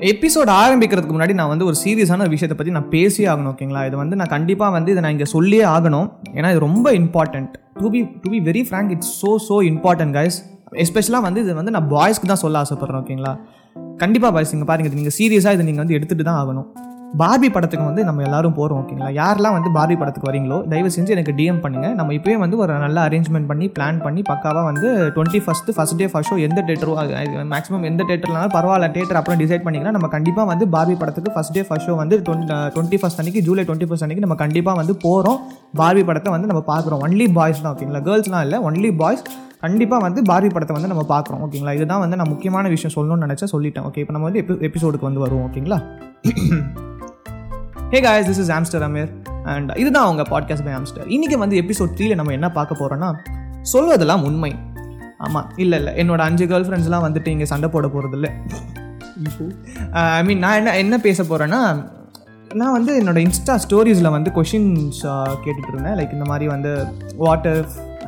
Episode ஆரம்பிக்கிறதுக்கு முன்னாடி நான் வந்து ஒரு சீரியஸான ஒரு விஷயத்தை பற்றி நான் பேசியே ஆகணும் ஓகேங்களா இது வந்து நான் கண்டிப்பாக வந்து இதை நான் இங்கே சொல்லியே ஆகணும். ஏன்னா இது ரொம்ப important to be to be very frank it's so so important guys எஸ்பெஷலாக வந்து இது வந்து நான் பாய்ஸ்க்கு தான் சொல்ல ஆசைப்பட்றேன் ஓகேங்களா கண்டிப்பாக பாய்ஸ் இங்கே பாருங்க இது நீங்கள் சீரியஸாக இதை நீங்கள் வந்து எடுத்துகிட்டு தான் ஆகணும். பார்பி படத்துக்கு வந்து நம்ம எல்லாரும் போகிறோம் ஓகேங்களா? யாரெல்லாம் வந்து பார்பி படத்துக்கு வரீங்களோ தயவு செஞ்சு எனக்கு டிஎம் பண்ணுங்கள் நம்ம இப்போயே வந்து ஒரு நல்ல அரேஞ்ச்மெண்ட் பண்ணி பிளான் பண்ணி பக்காவாக வந்து twenty first first day first show எந்த தேட்டரோ மேக்ஸிமம் எந்த தேட்டர்னாலும் பரவாயில்ல தேட்டர் அப்புறம் டிசைட் பண்ணிக்கலாம் நம்ம கண்டிப்பாக வந்து பார்பி படத்துக்கு ஃபஸ்ட் டே ஃபஸ்ட் ஷோ வந்து டுவெண்ட்டி ஃபஸ்ட் அன்னைக்கு ஜூலை டுவெண்ட்டி ஃபஸ்ட் அன்னைக்கு நம்ம கண்டிப்பாக வந்து போகிறோம் பார்பி படத்தை வந்து நம்ம பார்க்குறோம். ஒன்லி பாய்ஸ் தான் ஓகேங்களா? கேர்ள்ஸ்லாம் இல்லை ஒன்லி பாய்ஸ் கண்டிப்பாக வந்து பார்பி படத்தை வந்து நம்ம பார்க்குறோம் ஓகேங்களா? இதுதான் வந்து நான் முக்கியமான விஷயம் சொல்லணும்னு நினச்சா சொல்லிட்டேன் ஓகே? இப்போ நம்ம வந்து எபி எபிசோடுக்கு வந்து வருவோம் ஓகேங்களா? Hey guys this is Amster Ameer and இதுதான் அவங்க பாட்காஸ்ட் பை ஆம்ஸ்டர் இன்றைக்கி வந்து எபிசோட் த்ரீல நம்ம என்ன பார்க்க போகிறோன்னா சொல்வதெல்லாம் உண்மை. ஆமாம் இல்லை இல்லை. என்னோட அஞ்சு கேர்ள் ஃப்ரெண்ட்ஸ்லாம் வந்துட்டு இங்கே சண்டை போட போகிறது இல்லை. ஐ மீன் நான் என்ன என்ன பேச போகிறேன்னா நான் வந்து என்னோடய இன்ஸ்டா ஸ்டோரிஸில் வந்து கொஷின்ஸ் கேட்டுட்டு இருந்தேன். லைக் இந்த மாதிரி வந்து வாட்டர்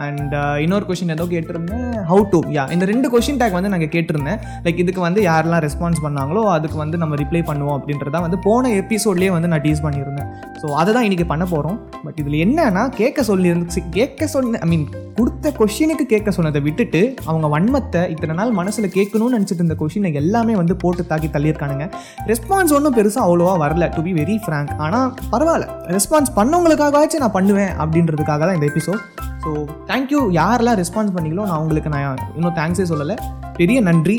அண்ட் uh, இன்னொரு கொஷின் ஏதோ கேட்டிருந்தேன். ஹவு டு யா இந்த ரெண்டு கொஷின் டேக் வந்து நாங்கள் கேட்டிருந்தேன். லைக் இதுக்கு வந்து யாரெல்லாம் ரெஸ்பான்ஸ் பண்ணாங்களோ அதுக்கு வந்து நம்ம ரிப்ளை பண்ணுவோம் அப்படின்றத வந்து போன எபிசோட்லேயே வந்து நான் டீஸ் பண்ணியிருந்தேன். ஸோ அதை தான் இன்றைக்கி பண்ண போகிறோம் பட் இதில் என்னன்னா கேட்க சொல்லியிருந்து கேட்க சொன்ன ஐ மீன் கொடுத்த கொஷினுக்கு கேட்க சொன்னதை விட்டுட்டு அவங்க வன்மத்தை இத்தனை நாள் மனசில் கேட்கணும்னு நினச்சிட்டு இருந்த கொஷினை எல்லாமே வந்து போட்டு தாக்கி தள்ளியிருக்கானுங்க. ரெஸ்பான்ஸ் ஒன்றும் பெருசாக அவ்வளோவா வரல டு பி வெரி ஃப்ரேங்க் ஆனால் பரவாயில்ல. ரெஸ்பான்ஸ் பண்ணவங்களுக்காகவாச்சும் நான் பண்ணுவேன் அப்படின்றதுக்காக தான் இந்த எபிசோட் ஸோ தேங்க்யூ யாரெல்லாம் ரெஸ்பான்ஸ் பண்ணிங்களோ நான் உங்களுக்கு நான் இன்னும் தேங்க்ஸே சொல்லலை. பெரிய நன்றி.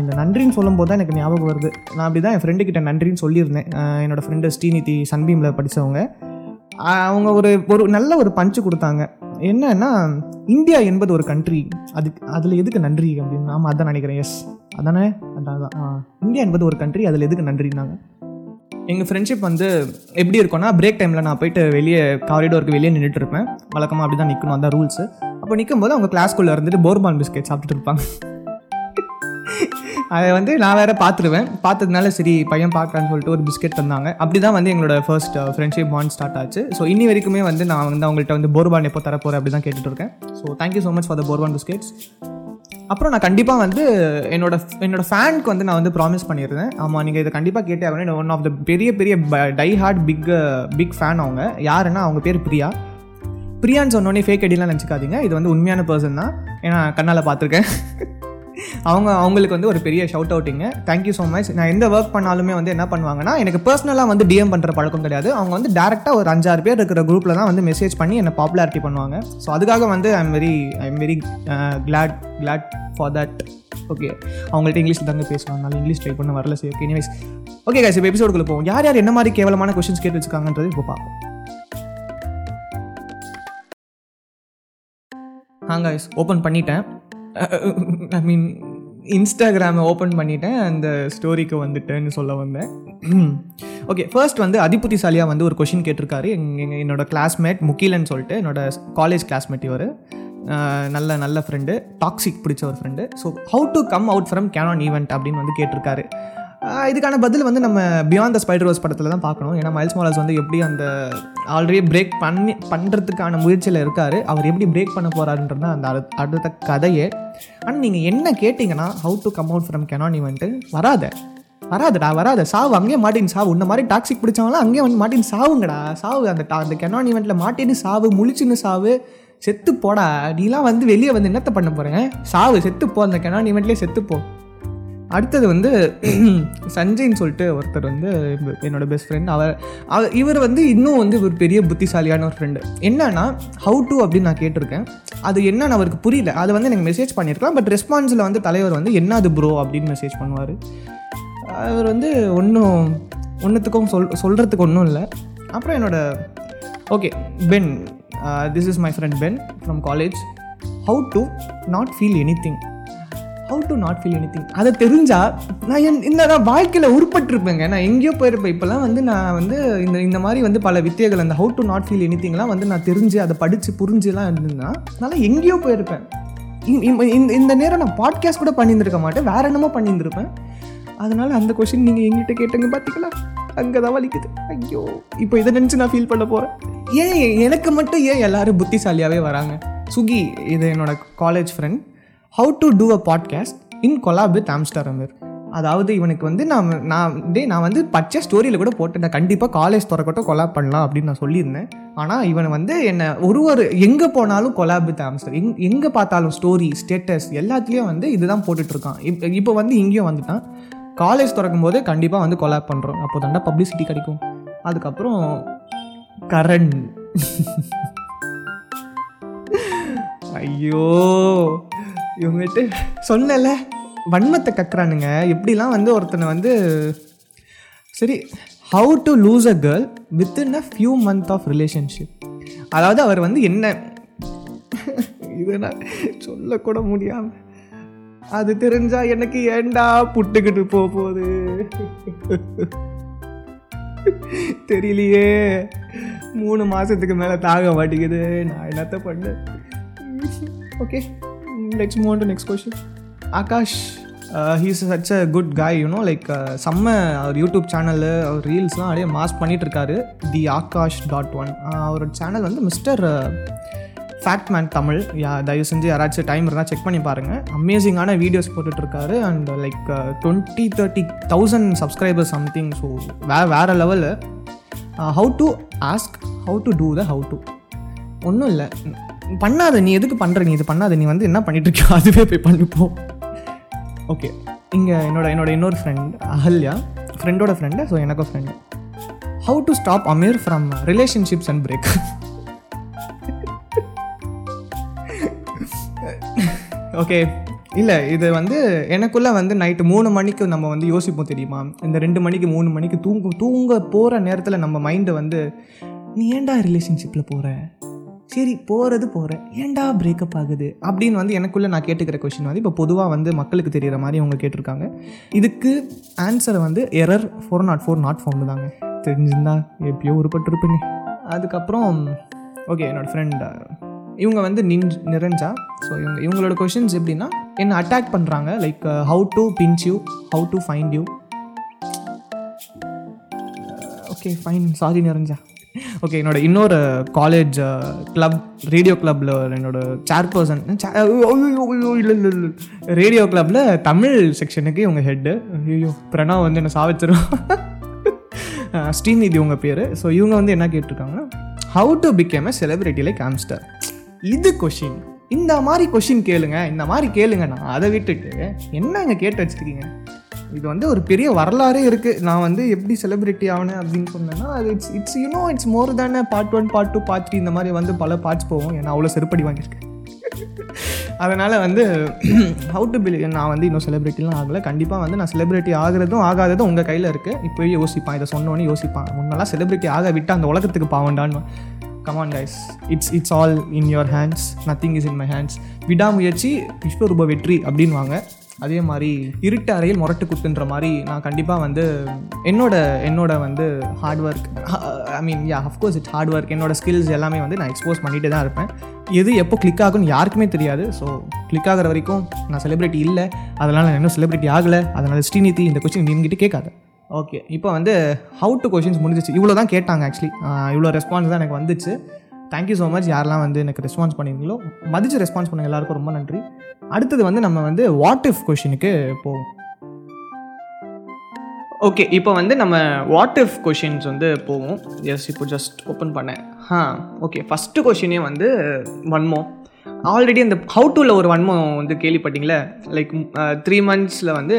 இந்த நன்றின்னு சொல்லும்போது தான் எனக்கு ஞாபகம் வருது. நான் அப்படி தான் என் ஃப்ரெண்டு கிட்ட நன்றின்னு சொல்லியிருந்தேன். என்னோடய ஃப்ரெண்டு ஸ்ரீநிதி சன்பீமில் படித்தவங்க அவங்க ஒரு ஒரு நல்ல ஒரு பஞ்சு கொடுத்தாங்க. என்னன்னா இந்தியா என்பது ஒரு கண்ட்ரி அதுக்கு அதில் எதுக்கு நன்றி அப்படின்னு ஆமாம் அதான் நினைக்கிறேன். எஸ் அதானே? அதான் இந்தியா என்பது ஒரு கண்ட்ரி அதில் எதுக்கு நன்றினாங்க எங்கள் ஃப்ரெண்ட்ஷிப் வந்து எப்படி இருக்கும்னா பிரேக் டைமில் நான் போயிட்டு வெளியே காரிடோருக்கு வெளியே நின்றுட்டு இருப்பேன். வழக்கமாக அப்படி தான் நிற்கணும் அந்த ரூல்ஸு அப்போ நிற்கும்போது அவங்க கிளாஸ்க்குள்ளே இருந்துட்டு போர்பான் பிஸ்கெட் சாப்பிட்டுட்டு இருப்பாங்க. அதை வந்து நான் வேறு பார்த்துருவேன். பார்த்ததுனால சரி பையன் பார்க்கலான்னு சொல்லிட்டு ஒரு பிஸ்கெட் தந்தாங்க. அப்படி தான் வந்து எங்களோட ஃபர்ஸ்ட் ஃப்ரெண்ட்ஷிப் பாண்ட் ஸ்டார்ட் ஆச்சு. ஸோ இன்னி வரைக்குமே வந்து நான் வந்து அவங்கள்ட்ட வந்து போர்பான் எப்போ தரப்போகிறேன் அப்படி தான் கேட்டுட்டு இருக்கேன். So thank you so much for the bourbon biscuits அப்புறம் நான் கண்டிப்பாக வந்து என்னோட என்னோட ஃபேனுக்கு வந்து நான் வந்து ப்ராமிஸ் பண்ணியிருந்தேன் ஆமாம் நீங்கள் இதை கண்டிப்பாக கேட்டே ஆகணும். ஒன் ஆஃப் த பெரிய பெரிய die hard big big fan அவங்க. யாருன்னா அவங்க பேர் பிரியா. பிரியான்னு சொன்னோடனே ஃபேக் ஐடிலாம் நினச்சிக்காதீங்க. இது வந்து உண்மையான பர்சன் தான். ஏன்னா கண்ணால் பார்த்துருக்கேன். அவங்க அவங்களுக்கு வந்து ஒரு பெரிய ஷவுட் அவுட்டிங்க தேங்க்யூ ஸோ மச் நான் எந்த ஒர்க் பண்ணாலுமே வந்து என்ன பண்ணுவாங்கன்னா எனக்கு பர்சனலாக வந்து டிஎம் பண்ணுற பழக்கம் கிடையாது. அவங்க வந்து டேரெக்டாக ஒரு அஞ்சாறு பேர் இருக்கிற குரூப்பில் தான் வந்து மெசேஜ் பண்ணி என்னை பாப்புலாரிட்டி பண்ணுவாங்க. ஸோ அதுக்காக வந்து I am very I am very glad glad for that okay அவங்கள்ட்ட இங்கிலீஷில் தாங்க பேசுவாங்க நல்லா இங்கிலீஷ் ட்ரை பண்ண வரல. சரி ஓகே எனிவைஸ் ஓகே கைஸ் இப்போ எபிசோடுக்குள்ள போவோம். யார் யார் என்ன மாதிரி கேவலமான கொஸ்டின்ஸ் கேட்டு வச்சுக்காங்கன்றது இப்போ பார்ப்போம். ஆ கைஸ் ஓப்பன் பண்ணிட்டேன். ஐ மீன் இன்ஸ்டாகிராமை ஓப்பன் பண்ணிட்டேன். அந்த ஸ்டோரிக்கு வந்துட்டேன்னு சொல்ல வந்தேன். ஓகே ஃபர்ஸ்ட் வந்து அதிபுத்திசாலியாக வந்து ஒரு கொஷின் கேட்டிருக்காரு. எங்கள் என்னோட கிளாஸ்மேட் முக்கிலன்னு சொல்லிட்டு என்னோட காலேஜ் கிளாஸ்மேட் இவர். நல்ல நல்ல ஃப்ரெண்டு டாக்ஸிக் பிடிச்ச ஒரு friend so how to come out from canon event அப்படின்னு வந்து கேட்டிருக்காரு. இதுக்கான பதில் வந்து நம்ம பியாண்ட் த ஸ்பைடர் ரோஸ் படத்தில் தான் பார்க்கணும். ஏன்னா மைல்ஸ் மாலஸ் வந்து எப்படி அந்த ஆல்ரெடி பிரேக் பண்ணி பண்ணுறதுக்கான முயற்சியில் இருக்கார். அவர் எப்படி பிரேக் பண்ண போகிறாருன்றது தான் அந்த அடுத்த- அடுத்த கதையே. ஆனால் நீங்கள் என்ன கேட்டிங்கன்னா how to come out from canon வந்துட்டு வராத. வராதடா வராத. சாவு அங்கேயே மாட்டின் சாவு. உன்ன மாதிரி டாக்ஸிக் பிடிச்சவங்களாம் அங்கேயே வந்து மாட்டின் சாவுங்கடா. சாவு அந்த டா அந்த கெனான் ஈவெண்ட்டில் மாட்டின்னு சாவு முழிச்சுன்னு சாவு செத்து போடா. நீலாம் வந்து வெளியே வந்து என்னத்த பண்ண போகிறேன் சாவு செத்து போ. அந்த கெனான் ஈவெண்ட்லேயே செத்து போ. அடுத்தது வந்து சஞ்சய்ன்னு சொல்லிட்டு ஒருத்தர் வந்து என்னோட பெஸ்ட் ஃப்ரெண்ட் அவர் அவர் இவர் வந்து இன்னும் வந்து ஒரு பெரிய புத்திசாலியான ஒரு ஃப்ரெண்டு என்னன்னா ஹவு டு அப்படின்னு நான் கேட்டிருக்கேன். அது என்னன்னு அவருக்கு புரியல. அது வந்து எனக்கு மெசேஜ் பண்ணியிருக்கலாம். பட் ரெஸ்பான்ஸில் வந்து தலைவர் வந்து என்னது ப்ரோ அப்படின்னு மெசேஜ் பண்ணுவார். அவர் வந்து ஒன்றும் ஒன்றுத்துக்கும் சொல் சொல்கிறதுக்கு ஒன்றும் இல்லை. அப்புறம் என்னோட okay Ben this is my friend Ben from college how to not feel anything how to not feel anything அதை தெரிஞ்சா நான் என் இந்த நான் வாழ்க்கையில் உருப்பட்டிருப்பேங்க. நான் எங்கேயோ போயிருப்பேன். இப்போலாம் வந்து நான் வந்து இந்த இந்த மாதிரி வந்து பல வித்தைகள் அந்த ஹவு டு நாட் ஃபீல் எனி திங்லாம் வந்து நான் தெரிஞ்சு அதை படித்து புரிஞ்சுலாம் இருந்ததுன்னா நான் எங்கேயோ போயிருப்பேன். இ- இந்த இந்த நேரம் நான் பாட்காஸ்ட் கூட பண்ணியிருந்திருக்க மாட்டேன். வேற என்னமோ பண்ணியிருந்திருப்பேன். அதனால் அந்த கொஷின் நீங்கள் எங்கிட்ட கேட்டுங்க பார்த்தீங்களா அங்கே தான் வலிக்குது. ஐயோ இப்போ இதை நினச்சி நான் ஃபீல் பண்ண போகிறேன் ஏன் எனக்கு மட்டும் ஏன் எல்லாரும் புத்திசாலியாகவே வராங்க? சுகி இது என்னோட college friend how to do a podcast in collab with Amster Ameer அதாவது இவனுக்கு வந்து நான் நான் டே நான் வந்து பச்சை ஸ்டோரியில் கூட போட்டேன். கண்டிப்பாக காலேஜ் திறக்கட்டும் கொலாப் பண்ணலாம் அப்படின்னு நான் சொல்லியிருந்தேன். ஆனால் இவன் வந்து என்னை ஒரு ஒரு எங்கே போனாலும் கொலாப் வித் ஆம்ஸ்டர் எங் எங்கே பார்த்தாலும் ஸ்டோரி ஸ்டேட்டஸ் எல்லாத்துலேயும் வந்து இதுதான் போட்டுட்ருக்கான். இப்போ இப்போ வந்து இங்கேயும் வந்துட்டான். காலேஜ் திறக்கும் போது கண்டிப்பாக வந்து கொலாப் பண்ணுறோம் அப்போ தாண்டா பப்ளிசிட்டி கிடைக்கும். அதுக்கப்புறம் கரண். ஐயோ! இவங்ககிட்ட சொன்னல வன்மத்தை கக்குறானுங்க. எப்படிலாம் வந்து ஒருத்தனை வந்து சரி how to lose a girl within a few month of relationship அதாவது அவர் வந்து என்ன இதை நான் சொல்லக்கூட முடியாம அது தெரிஞ்சா எனக்கு ஏண்டா புட்டுக்கிட்டு போக போகுது? தெரியலையே. மூணு மாதத்துக்கு மேலே தாக மாட்டேங்குது நான் என்னத்த பண்ண? Okay let's move to next question Aakash he's such a good guy you know like செம்ம அவர் யூடியூப் சேனலு அவர் ரீல்ஸ்லாம் அப்படியே மாஸ் பண்ணிகிட்ருக்காரு தி ஆகாஷ் டாட் ஒன் அவரோட சேனல் வந்து மிஸ்டர் ஃபேக்ட் மேன் தமிழ் யா தயவு செஞ்சு யாராச்சும் டைம் இருந்தால் செக் பண்ணி பாருங்கள் அமேசிங்கான videos போட்டுட்ருக்காரு and like twenty thirty thousand subscribers something so வே வேறு level how to ask how to do the how to ஒன்றும் இல்லை. பண்ணாத நீ எதுக்கு பண்ணுற நீ இது பண்ணாத நீ வந்து என்ன பண்ணிட்டு இருக்கியோ அதுவே போய் பண்ணிப்போம். ஓகே இங்கே என்னோட என்னோட இன்னொரு ஃப்ரெண்ட் அஹல்யா ஃப்ரெண்டோட ஃப்ரெண்டு ஸோ எனக்கும் friend how to stop Ameer from relationships and break okay இல்லை இது வந்து எனக்குள்ளே வந்து நைட்டு மூணு மணிக்கு நம்ம வந்து யோசிப்போம் தெரியுமா? இந்த ரெண்டு மணிக்கு மூணு மணிக்கு தூங்கும் தூங்க போகிற நேரத்தில் நம்ம மைண்டை வந்து நீ ஏன்டா ரிலேஷன்ஷிப்பில் போகிற சரி போகிறது போகிறேன் ஏன்டா பிரேக்கப் ஆகுது? அப்படின்னு வந்து எனக்குள்ளே நான் கேட்டுக்கிற கொஷின் வந்து இப்போ பொதுவாக வந்து மக்களுக்கு தெரிகிற மாதிரி அவங்க கேட்டிருக்காங்க. இதுக்கு ஆன்சரை வந்து error four not four not found தாங்க. தெரிஞ்சிருந்தா எப்பயோ உருப்பட்டிருப்பேங்க. அதுக்கப்புறம் ஓகே என்னோடய ஃப்ரெண்ட் இவங்க வந்து நின் நிறைஞ்சா ஸோ இவங்க இவங்களோட கொஷின்ஸ் எப்படின்னா என்ன அட்டாக் பண்ணுறாங்க like how to pinch you how to find you okay fine sorry நிறைஞ்சா. Okay என்னோட இன்னொரு காலேஜ் கிளப் ரேடியோ கிளப்பில் என்னோட சேர்பர்சன் இல்லை இல்லை இல்லை ரேடியோ கிளப்பில் தமிழ் செக்ஷனுக்கு இவங்க ஹெட்டு ஐயோ பிரணவ் வந்து என்னை சாவிச்சிரும். ஸ்ரீநிதி உங்கள் பேர். ஸோ இவங்க வந்து என்ன கேட்டிருக்காங்கன்னா how to become a celebrity like Amster இது கொஷின் இந்த மாதிரி கொஷின் கேளுங்க. இந்த மாதிரி கேளுங்கண்ணா அதை விட்டுட்டு என்னங்க கேட்டு வச்சுருக்கீங்க? இது வந்து ஒரு பெரிய வரலாறே இருக்குது நான் வந்து எப்படி செலிப்ரிட்டி ஆனேன் அப்படின்னு சொன்னேன்னா அது it's it's you know it's more தானே part one part two part three இந்த மாதிரி வந்து பல பார்ட்ஸ் போவோம் ஏன்னா அவ்வளோ செருப்படி வாங்கியிருக்கேன். அதனால் வந்து ஹவு டு பிலி நான் வந்து இன்னும் செலிப்ரிட்டிலாம் ஆகலை. கண்டிப்பாக வந்து நான் செலிப்ரிட்டி ஆகிறதும் ஆகாததும் உங்கள் கையில் இருக்குது இப்போயே யோசிப்பான் இதை சொன்னோன்னே யோசிப்பான். முன்னெல்லாம் செலிப்ரிட்டி ஆக விட்டு அந்த உலகத்துக்கு பாவண்டான்னு come on guys it's it's all in your hands nothing is in my hands விடாமுயற்சி விஸ்வரூப வெற்றி அப்படின்வாங்க அதே மாதிரி இருட்டு அறையில் முரட்டு குத்துன்ற மாதிரி நான் கண்டிப்பாக வந்து என்னோட என்னோட வந்து hard work I mean ya of course it's hard work என்னோட ஸ்கில்ஸ் எல்லாமே வந்து நான் எக்ஸ்போஸ் பண்ணிட்டு தான் இருப்பேன். எது எப்போ கிளிக் ஆகும்னு யாருக்குமே தெரியாது. ஸோ கிளிக் ஆகிற வரைக்கும் நான் செலிப்ரிட்டி இல்லை. அதனால் நான் இன்னும் செலிப்ரிட்டி ஆகலை. அதனால் ஸ்ரீநிதி இந்த கொஸ்டின் நீங்கிட்டு கேட்காது. ஓகே இப்போ வந்து ஹவு டு கொஷின்ஸ் முடிஞ்சிச்சு. இவ்வளோ தான் கேட்டாங்க ஆக்சுவலி இவ்வளோ ரெஸ்பான்ஸ் தான் எனக்கு வந்துச்சு. தேங்க்யூ ஸோ மச் யாரெல்லாம் வந்து எனக்கு ரெஸ்பான்ஸ் பண்ணியிருந்தீங்களோ மதிச்சு ரெஸ்பான்ஸ் பண்ணுங்க. எல்லாருக்கும் ரொம்ப நன்றி. அடுத்தது வந்து நம்ம வந்து வாட் இஃப் கொஷினுக்கு போவோம். ஓகே இப்போ வந்து நம்ம வாட் இஃப் கொஷின்ஸ் வந்து போவோம். எஸ் இப்போ ஜஸ்ட் ஓப்பன் பண்ணேன். ஆ ஓகே ஃபஸ்ட்டு கொஷினே வந்து வன்மோ ஆல்ரெடி அந்த ஹவு டுவில் ஒரு வன்மம் வந்து கேள்விப்பட்டீங்களே? லைக் த்ரீ மந்த்ஸில் வந்து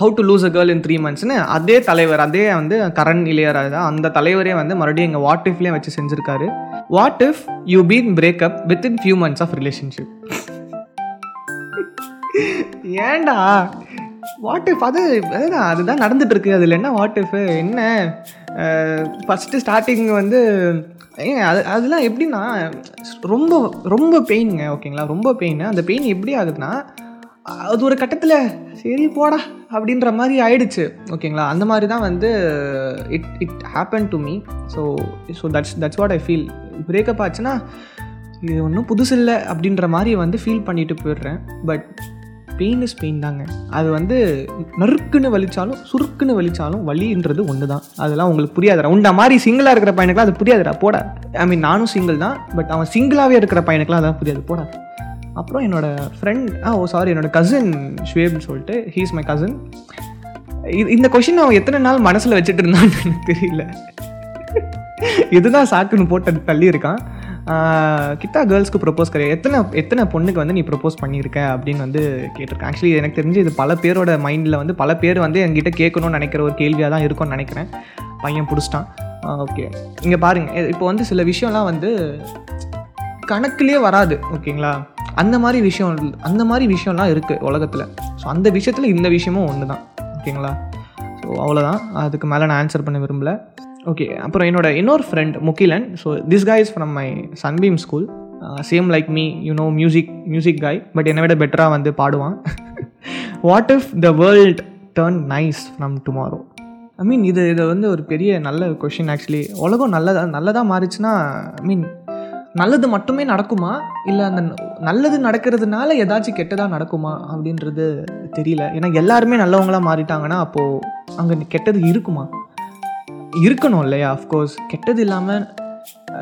how to lose a girl in three மந்த்ஸ்னு அதே தலைவர் அதே வந்து கரண் இளையராஜா அந்த தலைவரே வந்து மறுபடியும் எங்கள் வாட் இஃப்லேயே வச்சு செஞ்சுருக்காரு. What if you been breakup with in few months of relationship ஏண்டா வாட் இஃப் அது அதுதான் அதுதான் நடந்துட்டு இருக்கு அதில் என்ன வாட் இஃப் என்ன? ஃபஸ்ட்டு ஸ்டார்டிங் வந்து ஏங்க அது அதெல்லாம் எப்படின்னா ரொம்ப ரொம்ப பெயினுங்க ஓகேங்களா ரொம்ப பெயின் அந்த பெயின் எப்படி ஆகுதுன்னா அது ஒரு கட்டத்தில் சரி போடா அப்படின்ற மாதிரி ஆயிடுச்சு ஓகேங்களா அந்த மாதிரி தான் வந்து it it happen to me so so that's that's what I feel breakup ஆச்சுன்னா இது ஒன்றும் புதுசு இல்லை அப்படின்ற மாதிரி வந்து ஃபீல் பண்ணிட்டு போயிடுறேன். பட் பெயின் இஸ் பெயின் தாங்க. அது வந்து நறுக்குன்னு வலிச்சாலும் சுருக்குன்னு வலிச்சாலும் வலின்றது ஒன்று தான் அதெல்லாம் உங்களுக்கு புரியாதுரா உண்டா மாதிரி சிங்கிளாக இருக்கிற பையனுக்குலாம் அது புரியாதுடா. போட. ஐ மீன் நானும் சிங்கிள் தான் பட் அவன் சிங்கிளாகவே இருக்கிற பையனுக்குலாம் அதான் புரியாது. போடா. அப்புறம் என்னோடய ஃப்ரெண்ட் ஆ ஓ சாரி என்னோட கசின் ஷுவேப்னு சொல்லிட்டு ஹீஸ் மை கசின் இது இந்த கொஷின் அவன் எத்தனை நாள் மனசில் வச்சுட்டு இருந்தான்னு எனக்கு தெரியல. இதுதான் சாக்குன்னு போட்டு தள்ளி இருக்கான் கிட்டா கேர்ள்ஸ்க்கு ப்ரொப்போஸ் கிடையாது. எத்தனை எத்தனை பொண்ணுக்கு வந்து நீ ப்ரொப்போஸ் பண்ணியிருக்க அப்படின்னு வந்து கேட்டிருக்கேன். ஆக்சுவலி எனக்கு தெரிஞ்சு இது பல பேரோட மைண்டில் வந்து பல பேர் வந்து என்கிட்ட கேட்கணும்னு நினைக்கிற ஒரு கேள்வியாக தான் இருக்கும்னு நினைக்கிறேன். பையன் பிடிச்சிட்டான். ஓகே இங்கே பாருங்கள் இப்போ வந்து சில விஷயம்லாம் வந்து கணக்குலேயே வராது ஓகேங்களா? அந்த மாதிரி விஷயம் அந்த மாதிரி விஷயம்லாம் இருக்குது உலகத்தில். ஸோ அந்த விஷயத்தில் இந்த விஷயமும் ஒன்று தான் ஓகேங்களா? ஸோ அவ்வளோதான் அதுக்கு மேலே நான் ஆன்சர் பண்ண விரும்பலை. ஓகே அப்புறம் என்னோட இன்னொரு friend Mugilan. So this guys from my Sunbeam school same like me you know music music guy but என்னை விட பெட்டராக வந்து பாடுவான். What if the world turn nice from tomorrow I mean இது இது வந்து ஒரு பெரிய நல்ல கொஷின் ஆக்சுவலி உலகம் நல்லதாக நல்லதாக மாறிச்சுன்னா ஐ மீன் நல்லது மட்டுமே நடக்குமா? இல்லை அந்த நல்லது நடக்கிறதுனால ஏதாச்சும் கெட்டதாக நடக்குமா? அப்படின்றது தெரியல. ஏன்னா எல்லாருமே நல்லவங்களாக மாறிட்டாங்கன்னா அப்போது அங்கே கெட்டது இருக்குமா? இருக்கணும் இல்லையா? அஃப்கோர்ஸ் கெட்டது இல்லாமல்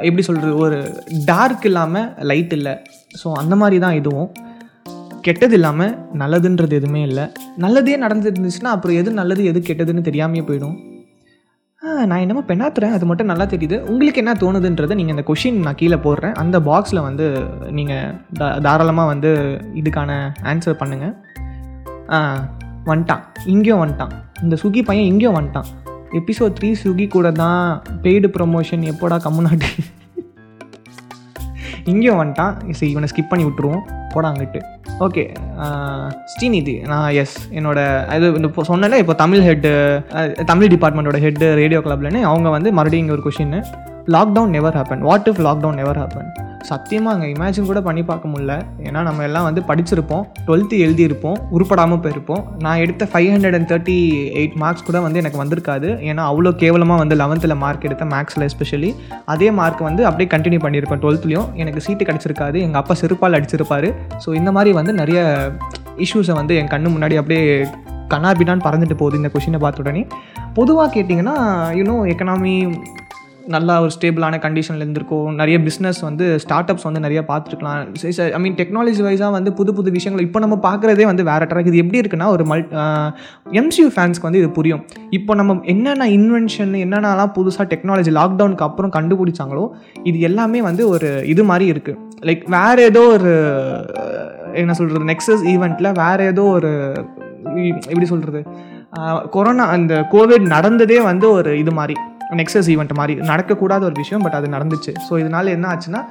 எப்படி சொல்கிறது ஒரு டார்க் இல்லாமல் லைட் இல்லை. ஸோ அந்த மாதிரி தான் இதுவும். கெட்டது இல்லாமல் நல்லதுன்றது எதுவுமே இல்லை. நல்லதே நடந்துருந்துச்சுன்னா அப்புறம் எது நல்லது எது கெட்டதுன்னு தெரியாமையே போயிடும். நான் என்னமோ பெண்ணாத்துறேன். அது மட்டும் நல்லா தெரியுது. உங்களுக்கு என்ன தோணுதுன்றதை நீங்கள் இந்த கொஷின் நான் கீழே போடுறேன். அந்த பாக்ஸில் வந்து நீங்கள் தா தாராளமாக வந்து இதுக்கான ஆன்சர் பண்ணுங்கள் வந்துட்டான். இங்கேயும் வந்துட்டான். இந்த சுகி பையன் இங்கேயும் வந்துட்டான். எபிசோட் த்ரீ ஸ்விக்கி கூட தான் பெய்டு ப்ரொமோஷன் எப்போடா கம்முனாட்டி? இங்கேயும் வந்துட்டான். சரி இவனை ஸ்கிப் பண்ணி விட்டுருவோம். போடாங்கிட்டு ஓகே ஸ்ரீநிதி. நான் எஸ் என்னோட இது இந்த இப்போ சொன்னல இப்போ தமிழ் ஹெட்டு தமிழ் டிபார்ட்மெண்ட்டோட ஹெட்டு ரேடியோ கிளப்லன்னு அவங்க வந்து மறுபடியும் இங்கே ஒரு question lockdown never happen what if lockdown never happen சத்தியமாக அங்கே இமேஜின் கூட பண்ணி பார்க்க முடில ஏன்னா நம்ம எல்லாம் வந்து படிச்சிருப்போம். டுவெல்த்து எழுதியிருப்போம். உருப்படாமல் போயிருப்போம். நான் எடுத்த five hundred and thirty eight marks கூட வந்து எனக்கு வந்திருக்காது. ஏன்னா அவ்வளோ கேவலமாக வந்து லெவன்த்தில் மார்க் எடுத்தேன் மேக்ஸில் எஸ்பெஷலி அதே மார்க் வந்து அப்படியே கண்டினியூ பண்ணியிருப்பேன் டுவெல்த்லையும் எனக்கு சீட்டு கிடச்சிருக்காது. எங்கள் அப்பா செருப்பால் அடிச்சிருப்பார். ஸோ இந்த மாதிரி வந்து நிறைய இஷ்யூஸை வந்து என் கண்ணு முன்னாடி அப்படியே கண்ணாபின்னான்னு பறந்துட்டு போகுது இந்த கொஷினை பார்த்த உடனே. பொதுவாக கேட்டிங்கன்னா யூனோ எக்கனாமி நல்லா ஒரு ஸ்டேபிளான கண்டிஷனில் இருந்திருக்கும். நிறைய பிஸ்னஸ் வந்து ஸ்டார்ட் அப்ஸ் வந்து நிறைய பார்த்துருக்கலாம். ஐ மீன் டெக்னாலஜி வைஸாக வந்து புது புது விஷயங்கள் இப்போ நம்ம பார்க்குறதே வந்து வேறு ட்ராக் இது எப்படி இருக்குன்னா ஒரு மல் எம்சியூ ஃபேன்ஸ்க்கு வந்து இது புரியும். இப்போ நம்ம என்னென்ன இன்வென்ஷன் என்னென்னலாம் புதுசாக டெக்னாலஜி லாக்டவுனுக்கு அப்புறம் கண்டுபிடிச்சாங்களோ இது எல்லாமே வந்து ஒரு இது மாதிரி இருக்குது லைக் வேறு ஏதோ ஒரு என்ன சொல்கிறது நெக்ஸஸ் ஈவெண்ட்டில் வேறு ஏதோ ஒரு எப்படி சொல்கிறது கொரோனா அந்த கோவிட் நடந்ததே வந்து ஒரு இது மாதிரி. நெக்ஸஸ் ஈவெண்ட் மாதிரி. நடக்கக்கூடாத ஒரு விஷயம் பட் அது நடந்துச்சு. ஸோ இதனால் என்ன ஆச்சுன்னா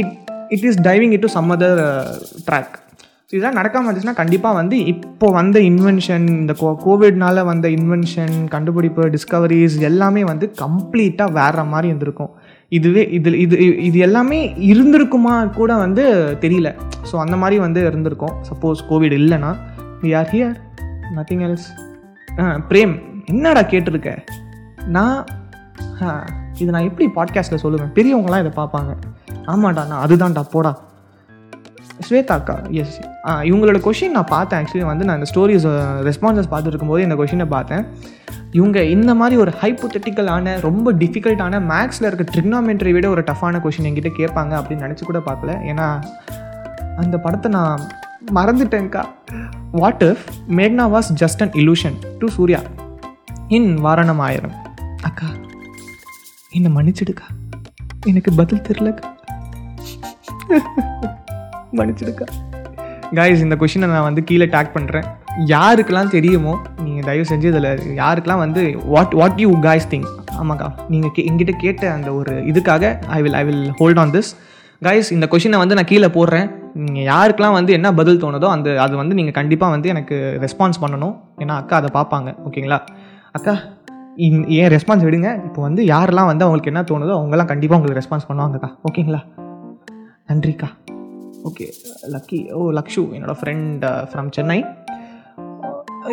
it it is diving it to some other track so இதெல்லாம் நடக்காமல் இருந்துச்சுன்னா கண்டிப்பாக வந்து இப்போ வந்த இன்வென்ஷன் இந்த கோ கோவிட்னால வந்த இன்வென்ஷன் கண்டுபிடிப்பு டிஸ்கவரிஸ் எல்லாமே வந்து கம்ப்ளீட்டாக வேற மாதிரி இருந்திருக்கும். இதுவே இது இது இது எல்லாமே இருந்திருக்குமா கூட வந்து தெரியல. ஸோ அந்த மாதிரி வந்து இருந்திருக்கும். சப்போஸ் கோவிட் இல்லைன்னா we are here nothing else Prem என்னடா கேட்டிருக்க? நான் இது நான் எப்படி பாட்காஸ்ட்டில் சொல்லுவேன்? பெரியவங்களாம் இதை பார்ப்பாங்க. ஆமாடா நான் அதுதான்டா போடா. ஸ்வேதா அக்கா எஸ் இவங்களோட கொஷின் நான் பார்த்தேன். ஆக்சுவலி வந்து நான் இந்த ஸ்டோரிஸ் ரெஸ்பான்சஸ் பார்த்துட்டு இருக்கும்போது இந்த கொஷினை பார்த்தேன். இவங்க இந்த மாதிரி ஒரு ஹைப்போத்தட்டிக்கலான ரொம்ப டிஃபிகல்ட்டான மேக்ஸில் இருக்க ட்ரிக்னாமெண்ட்ரி விட ஒரு டஃப்பான கொஷின் என்கிட்ட கேட்பாங்க அப்படின்னு நினச்சி கூட பார்க்கல. ஏன்னா அந்த படத்தை நான் மறந்துட்டேங்க்கா வாட் இஃப் மேக்னா was just an illusion to Suriya in Vaaranam Aayiram. அக்கா என்னை மன்னிச்சிடுக்கா? எனக்கு பதில் தெரிலக்கா மன்னிச்சிடுக்கா. காய்ஸ் இந்த கொஷினை நான் வந்து கீழே டேக் பண்ணுறேன் யாருக்கெல்லாம் தெரியுமோ நீங்கள் தயவு செஞ்சு இதில் யாருக்கெல்லாம் வந்து what what you guys think ஆமாக்கா நீங்கள் கே எங்கிட்ட கேட்ட அந்த ஒரு இதுக்காக I will I will hold on this guys இந்த கொஷினை வந்து நான் கீழே போடுறேன். நீங்கள் யாருக்கெல்லாம் வந்து என்ன பதில் தோணுதோ அந்த அது வந்து நீங்கள் கண்டிப்பாக வந்து எனக்கு ரெஸ்பான்ஸ் பண்ணணும். ஏன்னா அக்கா அதை பார்ப்பாங்க. ஓகேங்களா? அக்கா ஏன் ரெஸ்பான்ஸ் விடுங்க. இப்போ வந்து யாரெல்லாம் வந்து அவங்களுக்கு என்ன தோணுதோ அவங்கெல்லாம் கண்டிப்பாக உங்களுக்கு ரெஸ்பான்ஸ் பண்ணுவாங்கக்கா ஓகேங்களா நன்றிக்கா. ஓகே லக்கி ஓ லக்ஷு என்னோடய ஃப்ரெண்ட் ஃப்ரம் சென்னை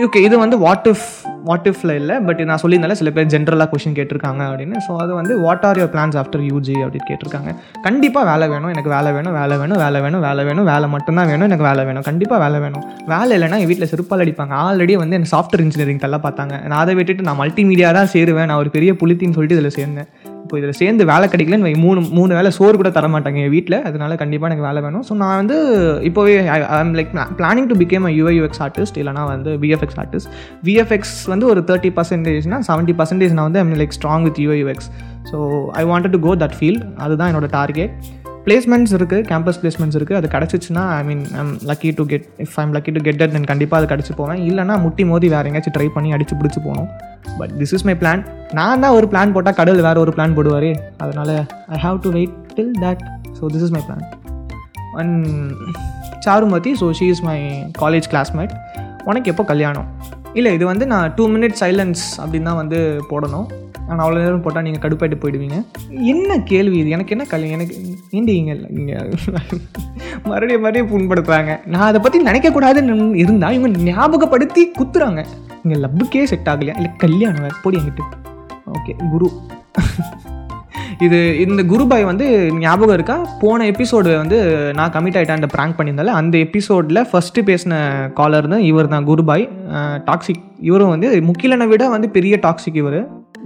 ஓகே இது வந்து வாட் இஃப் வாட் இஃப்ல இல்லை பட் நான் சொல்லியிருந்தால சில பேர் ஜென்ரலாக கொஷின் கேட்டிருக்காங்க அப்படின்னு. ஸோ அது வந்து what are your plans after UG அப்படின்னு கேட்டிருக்காங்க. கண்டிப்பாக வேலை வேணும் எனக்கு வேலை வேணும் வேலை வேணும் வேலை வேணும் வேலை வேணும் வேலை மட்டும்தான் வேணும் எனக்கு வேலை வேணும். கண்டிப்பாக வேலை வேணும். வேலை இல்லைன்னா என் வீட்டில் செருப்பால் அடிப்பாங்க. ஆல்ரெடி வந்து எனக்கு சாஃப்ட்வேர் இன்ஜினியரிங் தள்ள பார்த்தாங்க. நான் அதை விட்டுட்டு நான் மல்டிமீடியா தான் சேருவேன். நான் ஒரு பெரிய புளித்தின்னு சொல்லிட்டு இதில் சேர்ந்தேன். இப்போ இதில் சேர்ந்து வேலை கிடைக்கலன்னு வை, மூணு மூணு வேலை சோறு கூட தர மாட்டாங்க என் வீட்டில் அதனால கண்டிப்பாக எனக்கு வேலை வேணும். ஸோ நான் வந்து இப்போவே I'm like planning to become a UI UX artist இல்லைனா வந்து விஎஃப்எக்ஸ் ஆர்டிஸ்ட் விஎஃப்எக்ஸ் வந்து ஒரு தேர்ட்டி பர்சன்டேஜ்னா செவன்ட்டி பர்சன்டேஜ் நான் வந்து I'm like strong with UI UX so I wanted to go that field அதுதான் என்னோட டார்கெட் பிளேஸ்மெண்ட்ஸ் இருக்குது கேம்பஸ் பிளேஸ்மெண்ட்ஸ் இருக்குது அது கிடச்சிச்சுன்னா I mean I'm lucky to get if I'm lucky to get that then கண்டிப்பாக அது கிடச்சி போவேன். இல்லைனா முட்டி மோதி வேறு எங்கேயாச்சும் ட்ரை பண்ணி அடிச்சு பிடிச்சி போகணும். But this is my plan நான் தான் ஒரு பிளான் போட்டால் கடவுள் வேறு ஒரு பிளான் போடுவார். அதனால் I have to wait till that so this is my plan and Charumathi so she is my college classmate உனக்கு எப்போ கல்யாணம்? இல்லை இது வந்து நான் டூ மினிட்ஸ் சைலன்ஸ் அப்படின்னு தான் வந்து போடணும். ஆனால் அவ்வளோ நேரம் போட்டால் நீங்கள் கடுப்பாயிட்டு போயிடுவீங்க. என்ன கேள்வி இது? எனக்கு என்ன கல்யாணம் எனக்கு ஏண்டி இங்கே. மறுபடியும் மறுபடியும் புண்படுத்துகிறாங்க நான் அதை பற்றி நினைக்கக்கூடாதுன்னு இருந்தால் இவங்க ஞாபகப்படுத்தி குத்துறாங்க. இங்கே லப்புக்கே செட் ஆகலையா? இல்லை கல்யாணம் போடி என்கிட்ட. ஓகே குரு. இது இந்த குருபாய் வந்து ஞாபகம் இருக்கா? போன எபிசோடு வந்து நான் கமிட் ஆகிட்டேன் அந்த ப்ராங்க் பண்ணியிருந்தால அந்த எபிசோடில் ஃபஸ்ட்டு பேசின காலர் தான் இவர் தான் குருபாய் டாக்ஸிக் இவரும் வந்து முக்கிலனை விட வந்து பெரிய டாக்ஸிக் இவர்.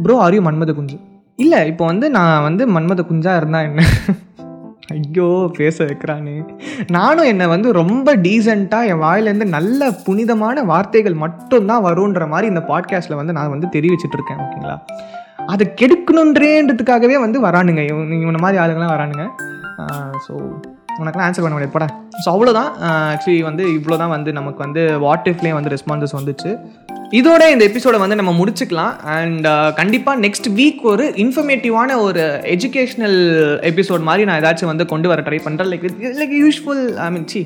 ப்ரோ ஆர் மன்மத குஞ்சு இல்லை இப்போ வந்து நான் வந்து மன்மத குஞ்சா இருந்தா என்ன? ஐயோ பேச வைக்கிறானே. நானும் என்னை வந்து ரொம்ப டீசெண்டாக என் வாயிலேருந்து நல்ல புனிதமான வார்த்தைகள் மட்டும்தான் வருன்ற மாதிரி இந்த பாட்காஸ்ட்டில் வந்து நான் வந்து தெரிவிச்சிட்டு இருக்கேன் ஓகேங்களா? அதை கெடுக்கணுன்றேன்றதுக்காகவே வந்து வரானுங்க. இவன் இவனை மாதிரி ஆளுங்களாம் வரானுங்க. ஸோ உனக்குலாம் ஆன்சர் பண்ண முடியாது. போட. ஸோ அவ்வளோதான் ஆக்சுவலி வந்து இவ்வளோ தான் வந்து நமக்கு வந்து வாட் இஃப்லேயே வந்து ரெஸ்பான்சஸ் வந்துச்சு. இதோட இந்த எபிசோடை வந்து நம்ம முடிச்சுக்கலாம். அண்ட் uh, கண்டிப்பாக நெக்ஸ்ட் வீக் ஒரு இன்ஃபர்மேட்டிவான ஒரு எஜுகேஷ்னல் எபிசோட் மாதிரி நான் ஏதாச்சும் வந்து கொண்டு வர ட்ரை பண்ணுறேன் like like useful I mean see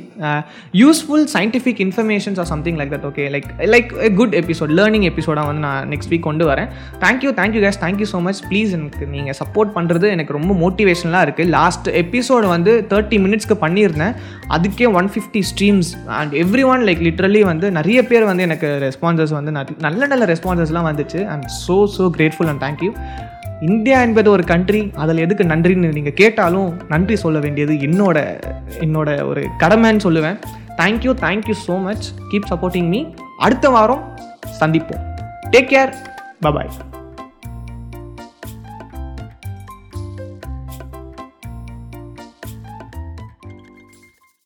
useful scientific informations or something like that okay like like good episode learning எபிசோடாக வந்து நான் நெக்ஸ்ட் வீக் கொண்டு வரேன். Thank you thank you guys thank you so much please எனக்கு நீங்கள் support பண்ணுறது எனக்கு ரொம்ப மோட்டிவேஷனலாக இருக்குது லாஸ்ட் எபிசோடு வந்து தேர்ட்டி மினிட்ஸ்க்கு பண்ணியிருந்தேன். அதுக்கே one fifty streams and every one like literally வந்து நிறைய பேர் வந்து எனக்கு ரெஸ்பான்சஸ் வந்து நல்ல நல்ல ரெஸ்பான்சஸ்லாம் வந்துச்சு. And so so grateful and thank you India என்பது ஒரு கண்ட்ரி அதில் எதுக்கு நன்றின்னு நீங்கள் கேட்டாலும் நன்றி சொல்ல வேண்டியது என்னோட என்னோட ஒரு கடமைன்னு சொல்லுவேன். Thank you thank you so much keep supporting me அடுத்த வாரம் சந்திப்போம். Take care bye bye